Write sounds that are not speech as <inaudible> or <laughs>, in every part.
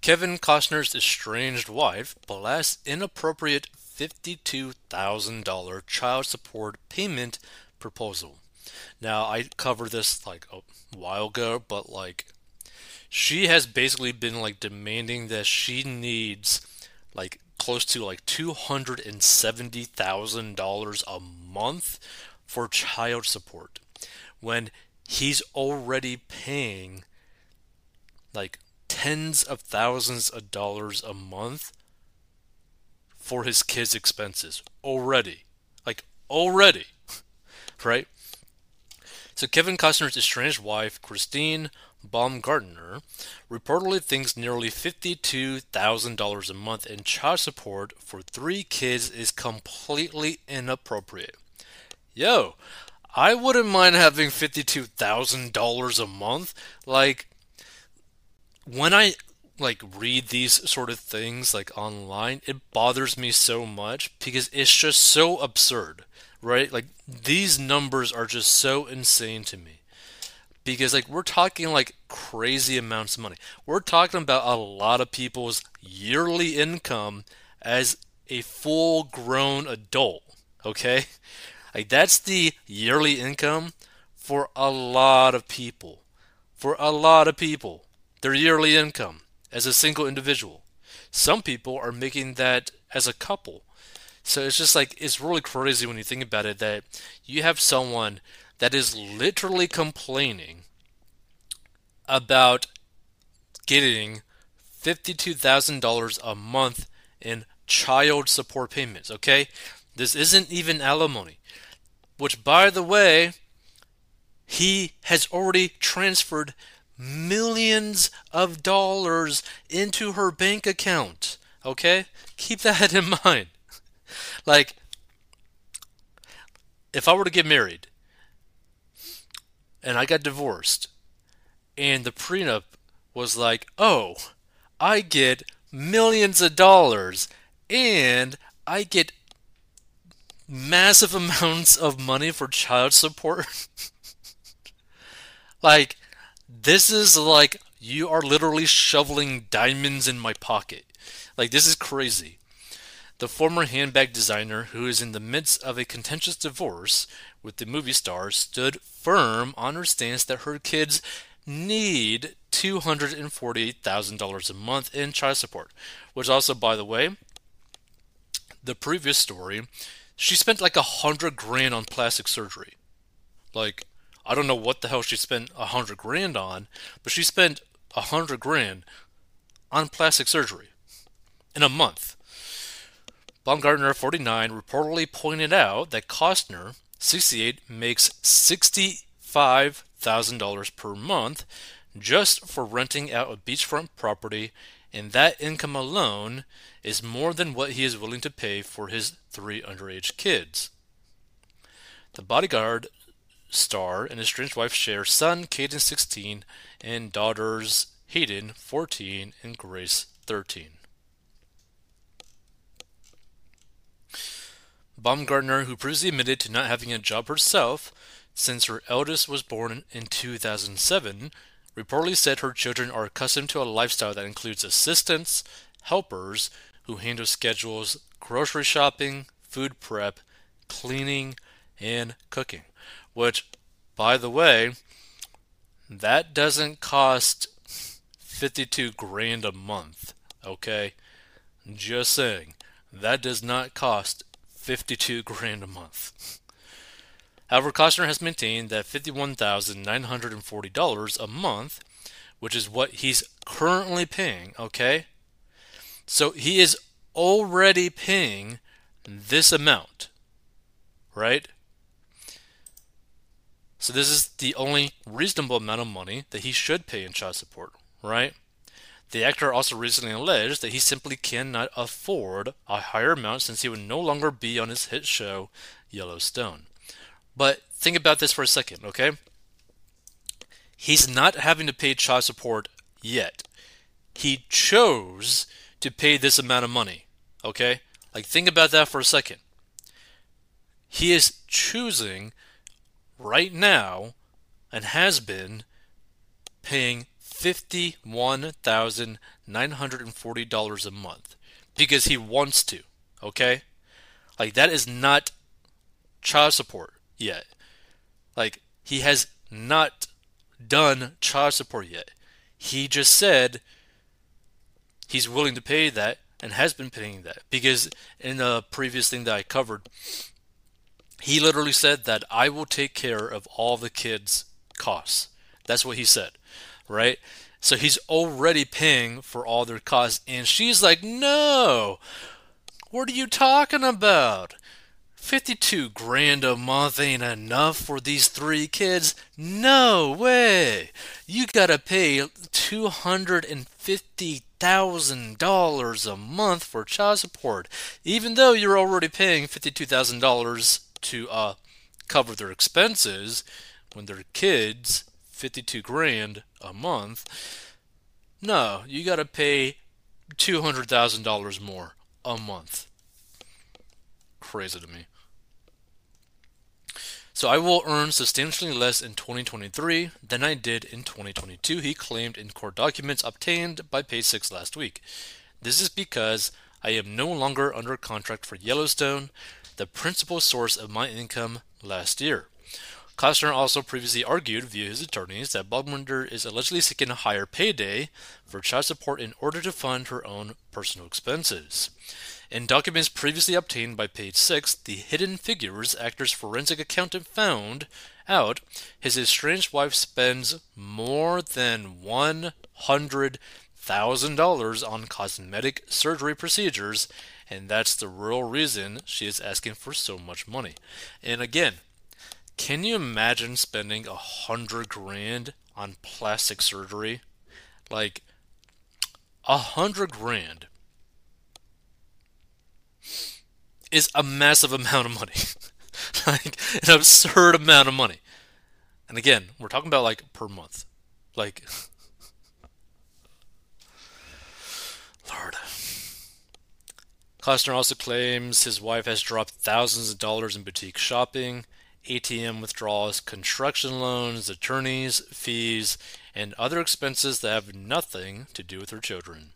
Kevin Costner's estranged wife blasts inappropriate $52,000 child support payment proposal. Now, I covered this like a while ago, but like she has basically been like demanding that she needs like close to like $270,000 a month for child support when he's already paying like tens of thousands of dollars a month for his kids' expenses already. Like, already. <laughs> right? So, Kevin Costner's estranged wife, Christine Baumgartner, reportedly thinks nearly $52,000 a month in child support for three kids is completely inappropriate. Yo, I wouldn't mind having $52,000 a month. Like, when I like read these sort of things like online, it bothers me so much because it's just so absurd, right? Like these numbers are just so insane to me. Because like we're talking like crazy amounts of money. We're talking about a lot of people's yearly income as a full grown adult, okay? Like that's the yearly income for a lot of people. For a lot of people their yearly income as a single individual. Some people are making that as a couple. So it's just like, it's really crazy when you think about it that you have someone that is literally complaining about getting $52,000 a month in child support payments, okay? This isn't even alimony, which, by the way, he has already transferred millions of dollars into her bank account. Okay? Keep that <laughs> in mind. like, if I were to get married and I got divorced and the prenup was like, oh, I get millions of dollars and I get massive <laughs> amounts of money for child support. <laughs> like, this is like you are literally shoveling diamonds in my pocket. Like this is crazy. The former handbag designer, who is in the midst of a contentious divorce with the movie star, stood firm on her stance that her kids need $248,000 a month in child support. Which also, by the way, the previous story, she spent like a hundred grand on plastic surgery. Like, I don't know what the hell she spent a hundred grand on, but she spent a hundred grand on plastic surgery in a month. Baumgartner, 49, reportedly pointed out that Costner, 68, makes $65,000 per month just for renting out a beachfront property, and that income alone is more than what he is willing to pay for his three underage kids. The bodyguard star and his estranged wife share son Cayden 16 and daughters Hayden 14 and Grace 13. Baumgartner, who previously admitted to not having a job herself since her eldest was born in 2007, reportedly said her children are accustomed to a lifestyle that includes assistants, helpers who handle schedules, grocery shopping, food prep, cleaning, and cooking. Which, by the way, that doesn't cost 52 grand a month, okay? Just saying. That does not cost 52 <laughs> grand a month. However, Costner has maintained that $51,940 a month, which is what he's currently paying, okay? So he is already paying this amount, right? So this is the only reasonable amount of money that he should pay in child support, right? The actor also recently alleged that he simply cannot afford a higher amount since he would no longer be on his hit show Yellowstone. But think about this for a second, okay? He's not having to pay child support yet. He chose to pay this amount of money, okay? Like, think about that for a second. He is choosing right now and has been paying $51,940 a month because he wants to, okay? Like, that is not child support yet. Like, he has not done child support yet. He just said he's willing to pay that and has been paying that because in the previous thing that I covered, he literally said that I will take care of all the kids' costs. That's what he said, right? So he's already paying for all their costs, and she's like, "No, what are you talking about? 52 grand a month ain't enough for these three kids? No way! You gotta pay 250 thousand dollars a month for child support, even though you're already paying fifty-two thousand dollars to uh, cover their expenses when they're kids, fifty-two grand a month. No, you got to pay two hundred thousand dollars more a month. Crazy to me. So I will earn substantially less in 2023 than I did in 2022, he claimed in court documents obtained by Page Six last week. This is because I am no longer under contract for Yellowstone, the principal source of my income last year. Costner also previously argued via his attorneys that Baumgartner is allegedly seeking a higher payday for child support in order to fund her own personal expenses. In documents previously obtained by page 6, the Hidden Figures actor's forensic accountant found out his estranged wife spends more than $100,000 on cosmetic surgery procedures, and that's the real reason she is asking for so much money. And again, can you imagine spending a hundred grand on plastic surgery? Like a hundred grand is a massive amount of money. <laughs> like an absurd amount of money. And again, we're talking about like per month. Like Costner also claims his wife has dropped thousands of dollars in boutique shopping, ATM withdrawals, construction loans, attorneys, fees, and other expenses that have nothing to do with her children.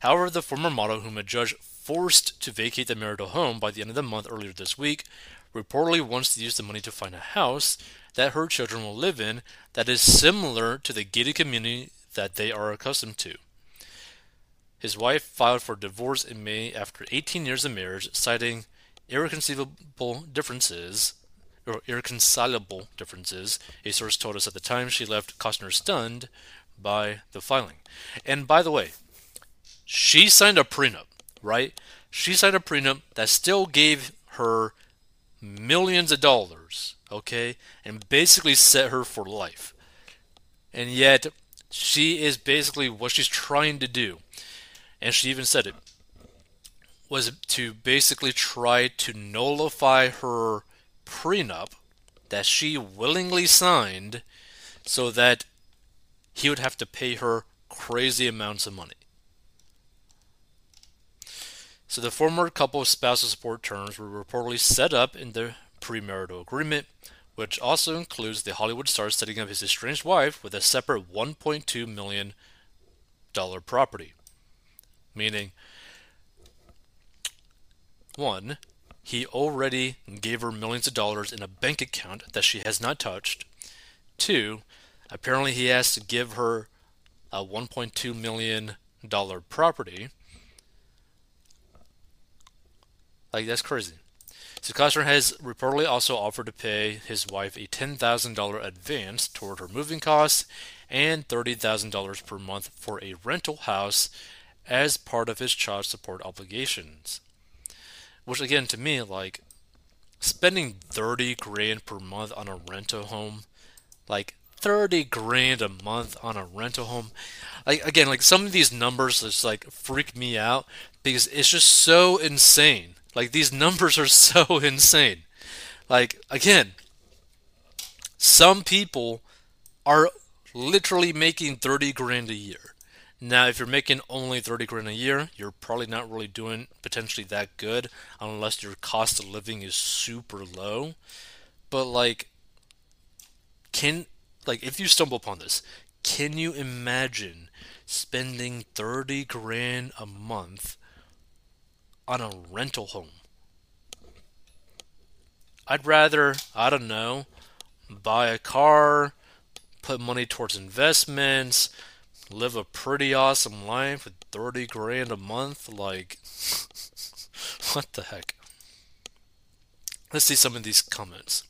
However, the former model, whom a judge forced to vacate the marital home by the end of the month earlier this week, reportedly wants to use the money to find a house that her children will live in that is similar to the gated community that they are accustomed to. His wife filed for divorce in May after 18 years of marriage, citing irreconcilable differences or irreconcilable differences. A source told us at the time she left Costner stunned by the filing. And by the way, she signed a prenup right? She signed a prenup that still gave her millions of dollars, okay, and basically set her for life. And yet, she is basically what she's trying to do, and she even said it, was to basically try to nullify her prenup that she willingly signed so that he would have to pay her crazy amounts of money. So the former couple's spousal support terms were reportedly set up in the premarital agreement, which also includes the Hollywood star setting up his estranged wife with a separate $1.2 million property. Meaning, one, he already gave her millions of dollars in a bank account that she has not touched. Two, apparently he has to give her a $1.2 million property. Like that's crazy. So Costner has reportedly also offered to pay his wife a $10,000 advance toward her moving costs and $30,000 per month for a rental house as part of his child support obligations. Which again to me like spending 30 grand per month on a rental home like 30 grand a month on a rental home like again like some of these numbers just like freak me out because it's just so insane like these numbers are <laughs> so insane. Like again, some people are literally making 30 grand a year. Now, if you're making only 30 grand a year, you're probably not really doing potentially that good unless your cost of living is super low. But like can like if you stumble upon this, can you imagine spending 30 grand a month on a rental home? I'd rather, I don't know, buy a car, put money towards investments, live a pretty awesome life with 30 grand a month. Like, <laughs> what the heck? Let's see some of these comments.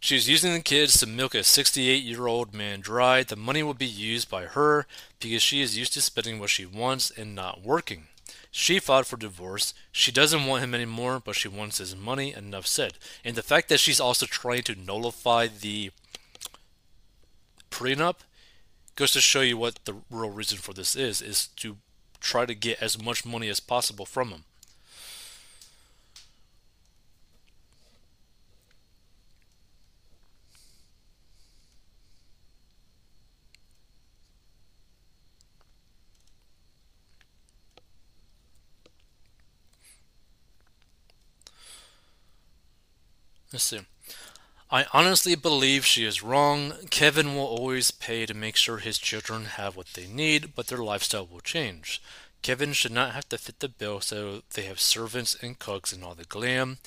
She is using the kids to milk a 68 year old man dry. The money will be used by her because she is used to spending what she wants and not working. She filed for divorce. She doesn't want him anymore, but she wants his money, enough said. And the fact that she's also trying to nullify the prenup goes to show you what the real reason for this is, is to try to get as much money as possible from him. Let's see. I honestly believe she is wrong. Kevin will always pay to make sure his children have what they need, but their lifestyle will change. Kevin should not have to fit the bill so they have servants and cooks and all the glam.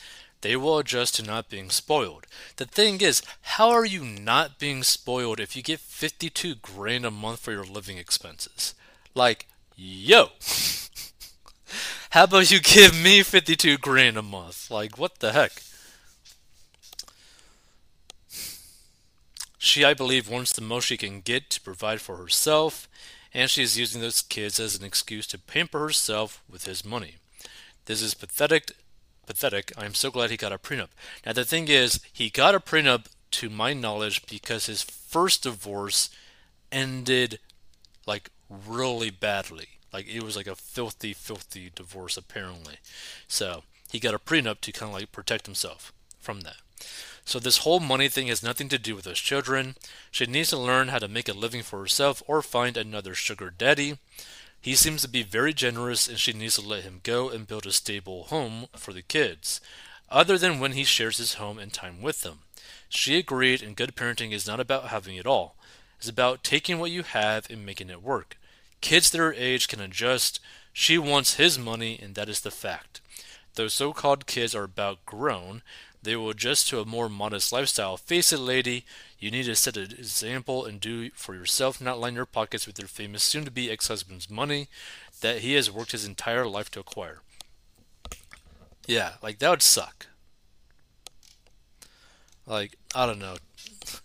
They will adjust to not being spoiled. The thing is, how are you not being spoiled if you get 52 grand a month for your living expenses? Like, yo! <laughs> how about you give me 52 grand a month? Like, what the heck? She, I believe, wants the most she can get to provide for herself, and she is using those kids as an excuse to pamper herself with his money. This is pathetic. Pathetic. I'm so glad he got a prenup. Now, the thing is, he got a prenup, to my knowledge, because his first divorce ended like really badly. Like it was like a filthy, filthy divorce, apparently. So he got a prenup to kind of like protect himself from that. So this whole money thing has nothing to do with those children. She needs to learn how to make a living for herself or find another sugar daddy. He seems to be very generous and she needs to let him go and build a stable home for the kids, other than when he shares his home and time with them. She agreed and good parenting is not about having it all. It's about taking what you have and making it work. Kids their age can adjust. She wants his money and that is the fact. Those so-called kids are about grown, they will adjust to a more modest lifestyle. Face it, lady, you need to set an example and do for yourself, not line your pockets with your famous soon to be ex husband's money that he has worked his entire life to acquire. Yeah, like that would suck. Like, I don't know.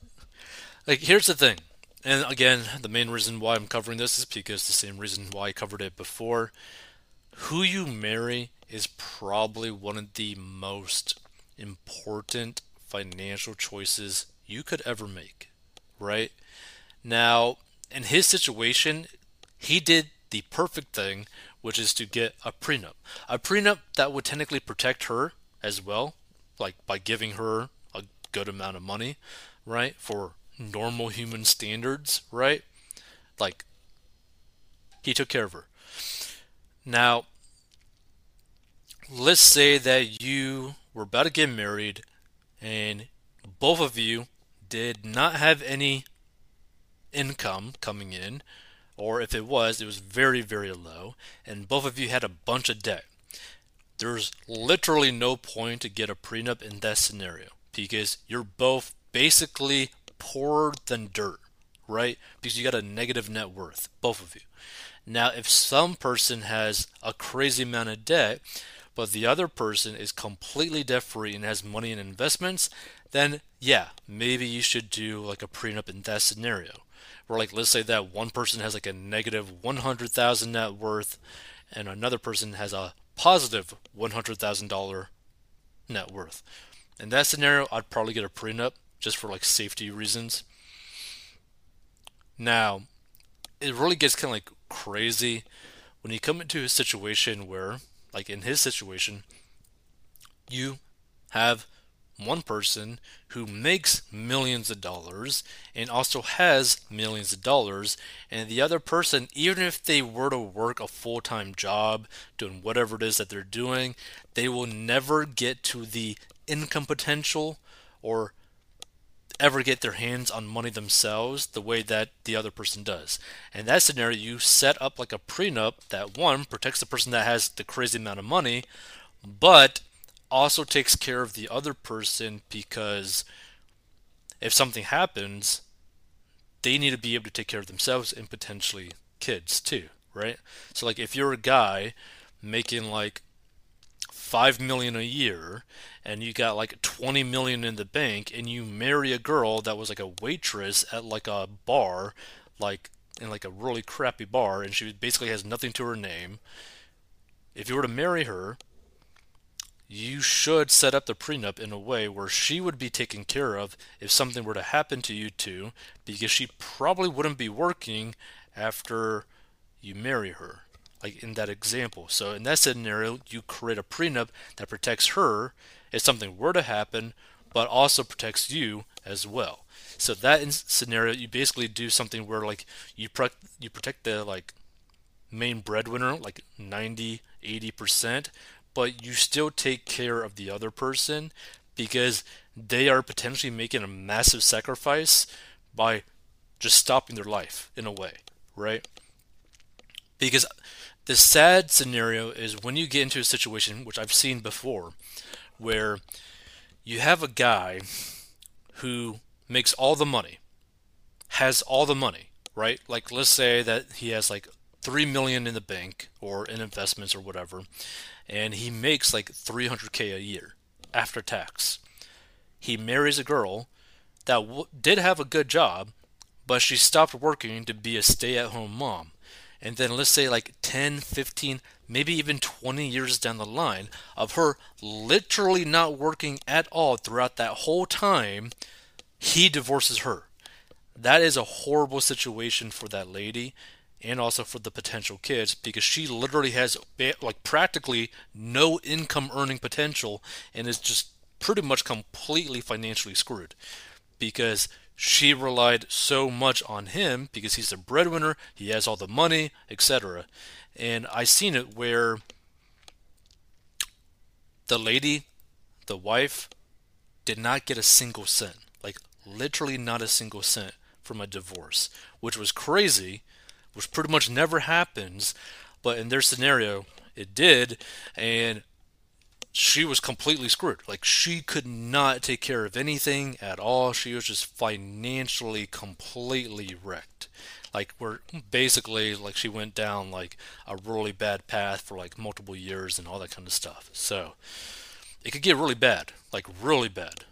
<laughs> like, here's the thing. And again, the main reason why I'm covering this is because the same reason why I covered it before. Who you marry is probably one of the most important financial choices you could ever make, right? Now, in his situation, he did the perfect thing, which is to get a prenup. A prenup that would technically protect her as well, like by giving her a good amount of money, right? For normal human standards, right? Like, he took care of her. Now, let's say that you were about to get married and both of you did not have any income coming in, or if it was, it was very, very low, and both of you had a bunch of debt. There's literally no point to get a prenup in that scenario because you're both basically poorer than dirt, right? Because you got a negative net worth, both of you. Now, if some person has a crazy amount of debt, but the other person is completely debt free and has money in investments, then yeah, maybe you should do like a prenup in that scenario. Where like let's say that one person has like a negative 100,000 net worth and another person has a positive $100,000 net worth. In that scenario, I'd probably get a prenup just for like safety reasons. Now, it really gets kind of like crazy when you come into a situation where like in his situation, you have one person who makes millions of dollars and also has millions of dollars, and the other person, even if they were to work a full time job doing whatever it is that they're doing, they will never get to the income potential or ever get their hands on money themselves the way that the other person does. In that scenario, you set up like a prenup that one protects the person that has the crazy amount of money, but also takes care of the other person because if something happens, they need to be able to take care of themselves and potentially kids too, right? So like if you're a guy making like 5 million a year and you got like 20 million in the bank and you marry a girl that was like a waitress at like a bar like in like a really crappy bar and she basically has nothing to her name. If you were to marry her you should set up the prenup in a way where she would be taken care of if something were to happen to you two because she probably wouldn't be working after you marry her like in that example. So in that scenario, you create a prenup that protects her if something were to happen, but also protects you as well. So that in- scenario, you basically do something where like you you protect the like main breadwinner like 90 80% but you still take care of the other person because they are potentially making a massive sacrifice by just stopping their life in a way right because the sad scenario is when you get into a situation, which I've seen before, where you have a guy who makes all the money, has all the money, right? Like let's say that he has like 3 million in the bank or in investments or whatever, and he makes like 300k a year after tax. He marries a girl that w- did have a good job, but she stopped working to be a stay-at-home mom and then let's say like 10, 15, maybe even 20 years down the line of her literally not working at all throughout that whole time, he divorces her. That is a horrible situation for that lady and also for the potential kids because she literally has like practically no income earning potential and is just pretty much completely financially screwed because she relied so much on him because he's the breadwinner, he has all the money, etc. And I seen it where the lady, the wife, did not get a single cent. Like literally not a single cent from a divorce, which was crazy, which pretty much never happens, but in their scenario it did and she was completely screwed. Like she could not take care of anything at all. She was just financially completely wrecked. Like we're basically like she went down like a really bad path for like multiple years and all that kind of stuff. So it could get really bad, like really bad.